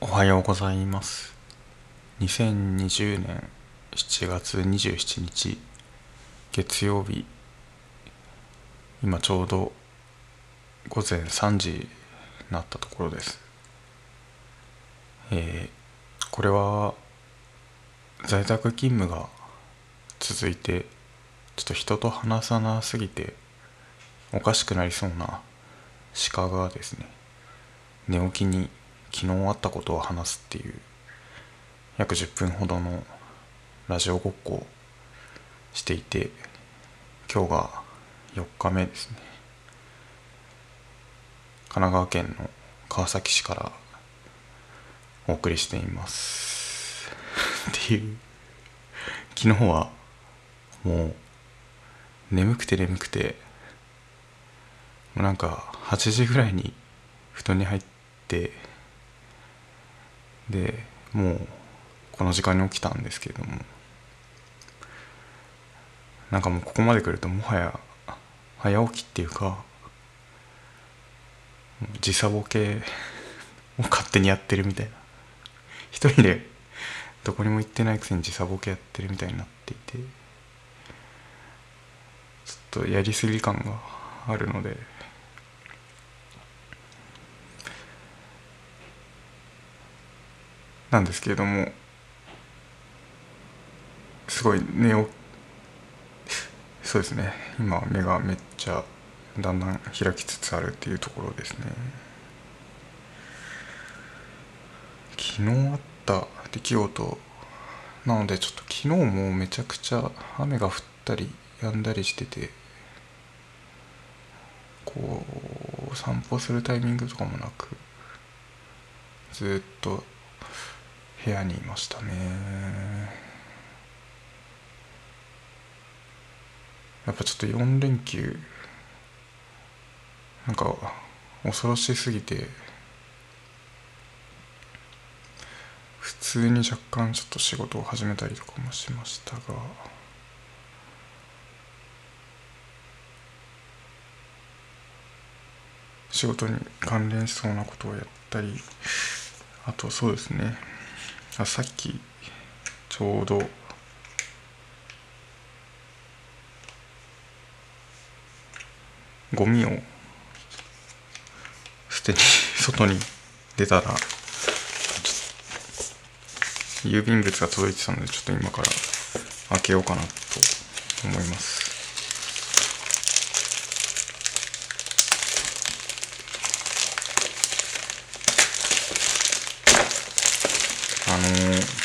おはようございます。2020年7月27日月曜日。今ちょうど午前3時になったところです。えー、これは在宅勤務が続いてちょっと人と話さなすぎておかしくなりそうな鹿がですね寝起きに昨日あったことを話すっていう約10分ほどのラジオごっこをしていて今日が4日目ですね。神奈川県の川崎市からお送りしています。っていう。昨日はもう眠くて眠くてもうなんか8時ぐらいに布団に入ってでもうこの時間に起きたんですけれども。なんかもうここまで来るともはや早起きっていうか時差ボケ を勝手にやってるみたいな。一人でどこにも行ってないくせに時差ボケやってるみたいになっていてちょっとやりすぎ感があるのでなんですけれどもすごい寝起そうですね。今目がめっちゃだんだん開きつつあるっていうところですね。昨日あった出来事なのでちょっと昨日もめちゃくちゃ雨が降ったり止んだりしててこう散歩するタイミングとかもなくずっと部屋にいましたね。やっぱちょっと4連休なんか恐ろしすぎて普通に若干ちょっと仕事を始めたりとかもしましたが仕事に関連しそうなことをやったりあとそうですね。あさっきちょうど。ゴミを。捨てに 外に出たら。郵便物が届いてたのでちょっと今から開けようかなと思います。の、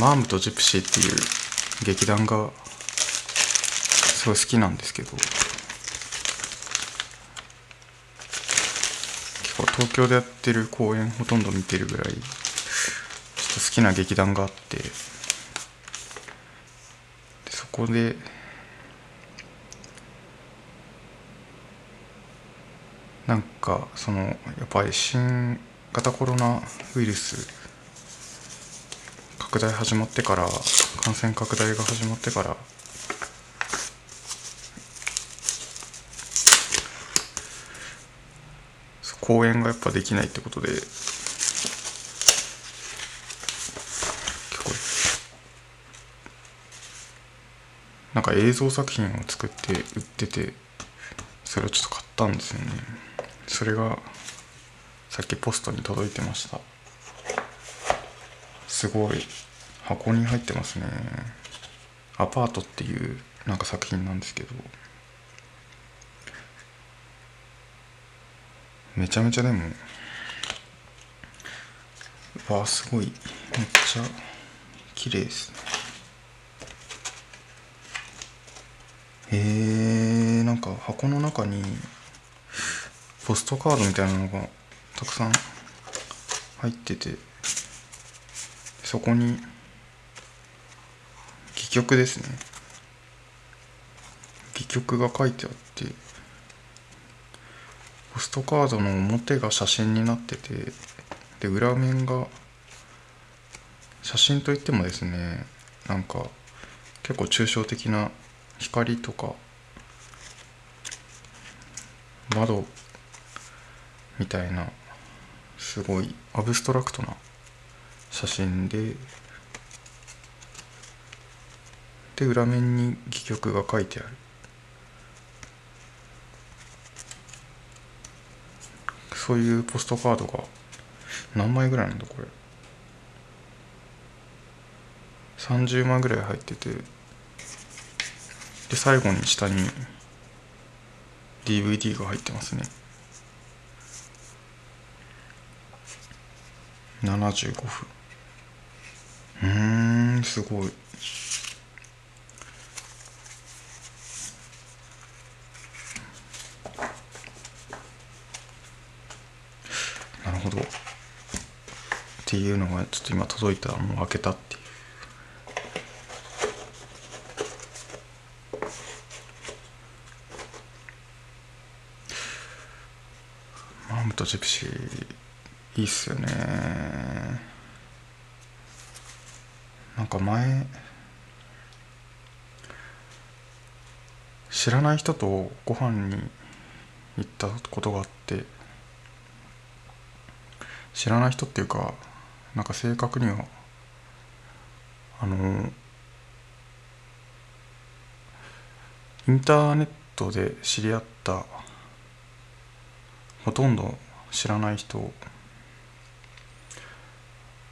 マームとジプシーっていう劇団がすごい好きなんですけど結構東京でやってる公演ほとんど見てるぐらいちょっと好きな劇団があってでそこでなんかそのやっぱり新型コロナウイルス拡大始まってから感染拡大が始まってから公演がやっぱできないってことで結構なんか映像作品を作って売っててそれをちょっと買ったんですよね。それがさっきポストに届いてました。すごい。箱に入ってますね。アパートっていうなんか作品なんですけど。めちゃめちゃでもわあすごい。めっちゃ綺麗ですね。へえんか箱の中にポストカードみたいなのがたくさん入っててそこに戯曲ですね。戯曲が書いてあってポストカードの表が写真になっててで裏面が写真といってもですねなんか結構抽象的な光とか窓みたいなすごいアブストラクトな写真でで裏面に戯曲が書いてある。そういうポストカードが何枚ぐらいなんだこれ。30枚ぐらい入っててで最後に下に DVD が入ってますね。75分。うーんすごい。なるほど。っていうのがちょっと今届いたらもう開けたっていう。マームとジェプシー。いいっすよね。なんか前知らない人とご飯に行ったことがあって知らない人っていうかなんか正確にはあのインターネットで知り合ったほとんど知らない人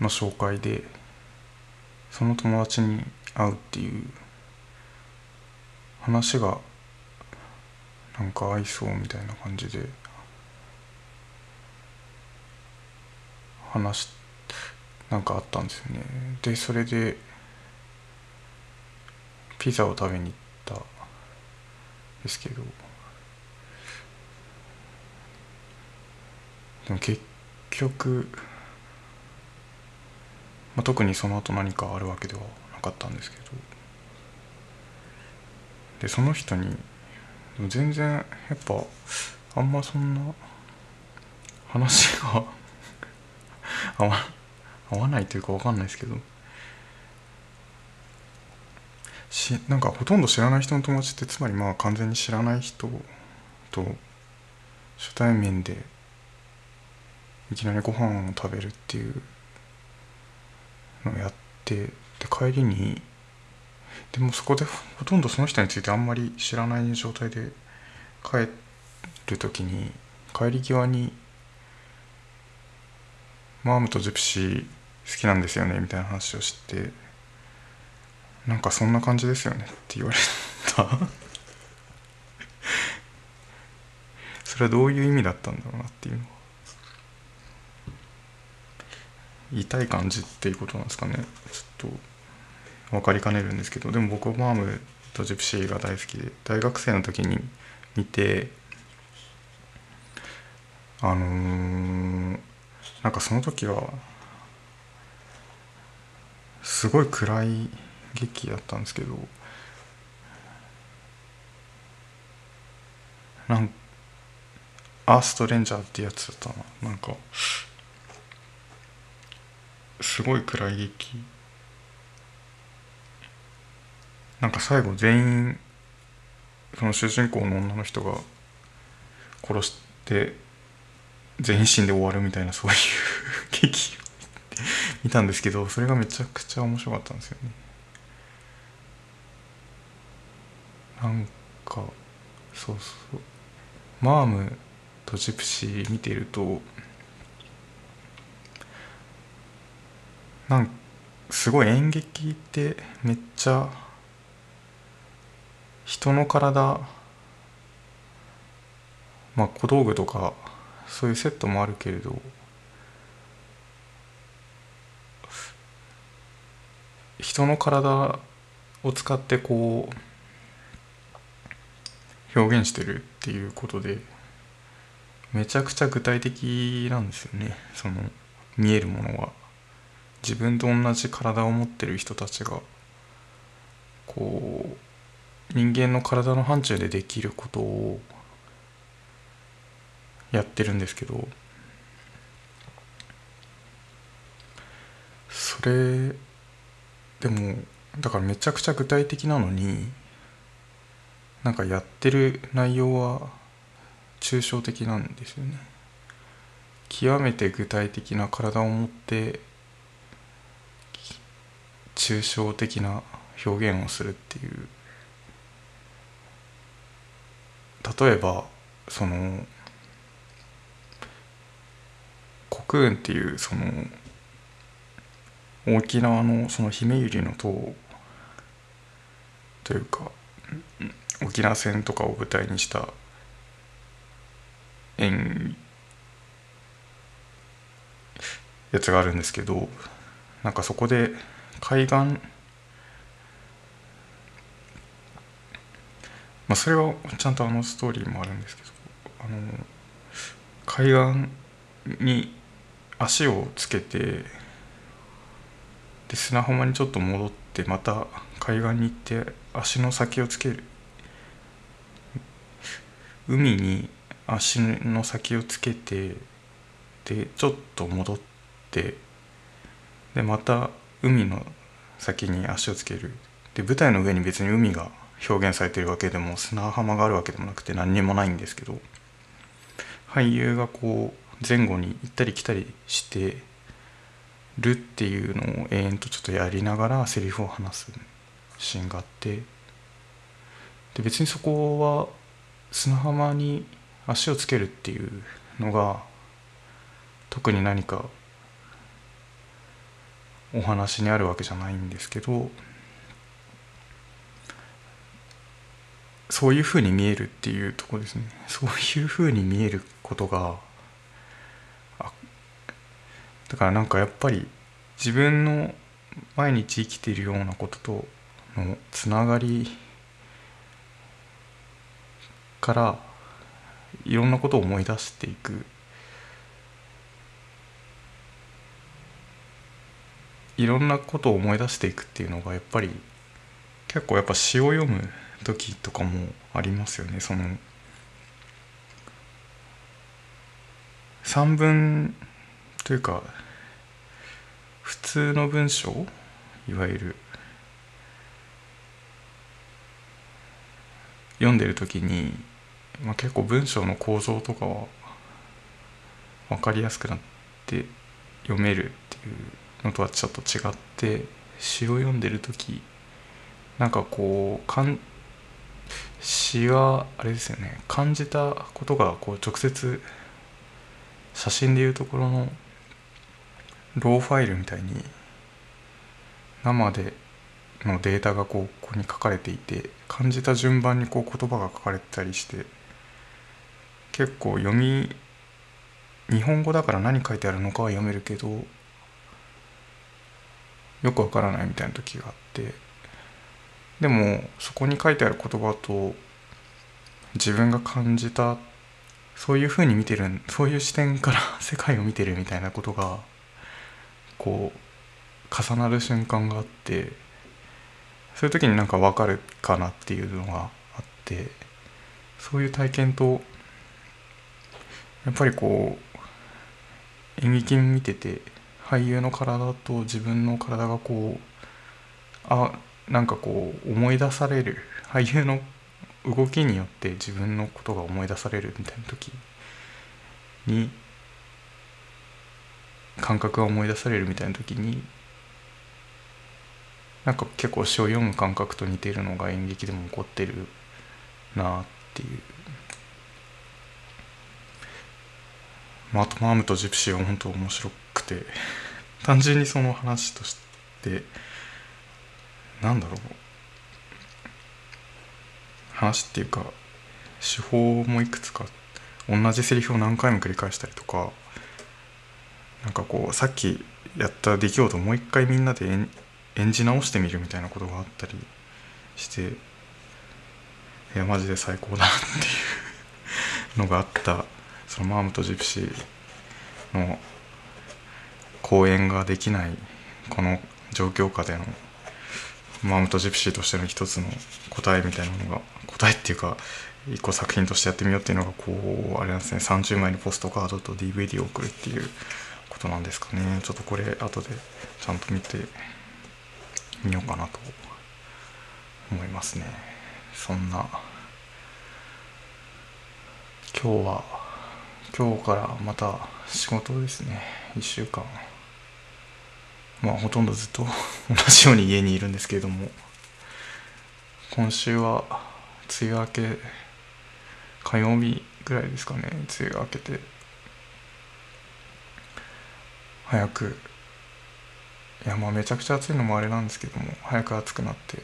の紹介でその友達に会うっていう話がなんか合いそうみたいな感じで話なんかあったんですよね。でそれでピザを食べに行ったんですけどでも結局、まあ、特にその後何かあるわけではなかったんですけど。でその人に全然やっぱあんまそんな話が 合わ合わないというか分かんないですけど。しなんかほとんど知らない人の友達ってつまりまあ完全に知らない人と初対面でいきなりご飯を食べるっていうやってで帰りにでもそこでほとんどその人についてあんまり知らない状態で帰る時に帰り際に「マームとジプシー好きなんですよね」みたいな話をして「なんかそんな感じですよね」って言われた。それはどういう意味だったんだろうなっていうのは言いたい感じっていうことなんですかね。ちょっと分かりかねるんですけど。でも僕はマームとジプシーが大好きで。大学生の時に見てあのー、なんかその時はすごい暗い劇だったんですけどなんアーストレンジャーってやつだったな。なんかすごい暗い劇なんか最後全員その主人公の女の人が殺して全員死んで終わるみたいなそういう 劇を見たんですけどそれがめちゃくちゃ面白かったんですよね。なんかそうそう。マームとジプシー見てるとなんすごい演劇ってめっちゃ人の体まあ小道具とかそういうセットもあるけれど人の体を使ってこう表現してるっていうことでめちゃくちゃ具体的なんですよね。その見えるものは自分と同じ体を持ってる人たちがこう人間の体の範疇でできることをやってるんですけどそれでもだからめちゃくちゃ具体的なのになんかやってる内容は抽象的なんですよね。極めて具体的な体を持って抽象的な表現をするっていう。例えばそのコクーンっていうその沖縄のその姫百合の塔というか沖縄戦とかを舞台にした演やつがあるんですけどなんかそこで海岸。まあそれはちゃんとあのストーリーもあるんですけどあの海岸に足をつけてで砂浜にちょっと戻ってまた海岸に行って足の先をつける。海に足の先をつけてでちょっと戻ってでまた海の先に足をつける。で舞台の上に別に海が表現されてるわけでも砂浜があるわけでもなくて何にもないんですけど俳優がこう前後に行ったり来たりしてるっていうのを永遠とちょっとやりながらセリフを話すシーンがあってで別にそこは砂浜に足をつけるっていうのが特に何かお話にあるわけじゃないんですけどそういうふうに見えるっていうとこですね。そういうふうに見えることがだからなんかやっぱり自分の毎日生きているようなこととのつながりからいろんなことを思い出していく。いろんなことを思い出していくっていうのがやっぱり結構やっぱ詩を読む時とかもありますよね。その散文というか普通の文章いわゆる読んでる時に、まあ、結構文章の構造とかは分かりやすくなって読めるっていうのとはちょっと違って詩を読んでる時なんかこうかん詩はあれですよね感じたことがこう直接写真でいうところのローファイルみたいに生でのデータがこうここに書かれていて感じた順番にこう言葉が書かれてたりして結構読み日本語だから何書いてあるのかは読めるけどよくわからないみたいな時があってでもそこに書いてある言葉と自分が感じたそういうふうに見てるそういう視点から 世界を見てるみたいなことがこう重なる瞬間があってそういう時になんか分かるかなっていうのがあってそういう体験とやっぱりこう演劇見てて俳優の体と自分の体がこうあなんかこう思い出される俳優の動きによって自分のことが思い出されるみたいな時に感覚が思い出されるみたいな時になんか結構詩を読む感覚と似てるのが演劇でも起こってるなっていう。まあ、あとマームとジプシーは本当面白くて単純にその話としてなんだろう。話っていうか手法もいくつか同じセリフを何回も繰り返したりとかなんかこうさっきやった出来事をもう一回みんなで演じ直してみるみたいなことがあったりしていやマジで最高だっていうのがあったそのマームとジプシーの公演ができないこの状況下でのマームとジプシーとしての一つの答えみたいなのが答えっていうか一個作品としてやってみようっていうのがこうあれなんですね。30枚のポストカードと DVD を送るっていうことなんですかね。ちょっとこれ後でちゃんと見てみようかなと思いますね。そんな今日は今日からまた仕事ですね。1週間。まあほとんどずっと 同じように家にいるんですけれども今週は梅雨明け火曜日ぐらいですかね梅雨明けて早くいやまあめちゃくちゃ暑いのもあれなんですけども早く暑くなって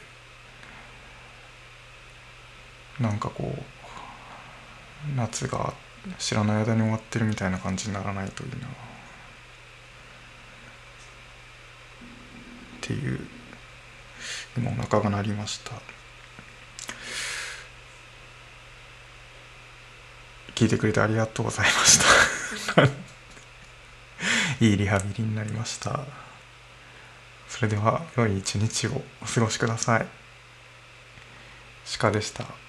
なんかこう夏が知らない間に終わってるみたいな感じにならないといいな。っていう今お腹が鳴りました。聞いてくれてありがとうございました。いいリハビリになりました。それでは良い一日をお過ごしください。鹿でした。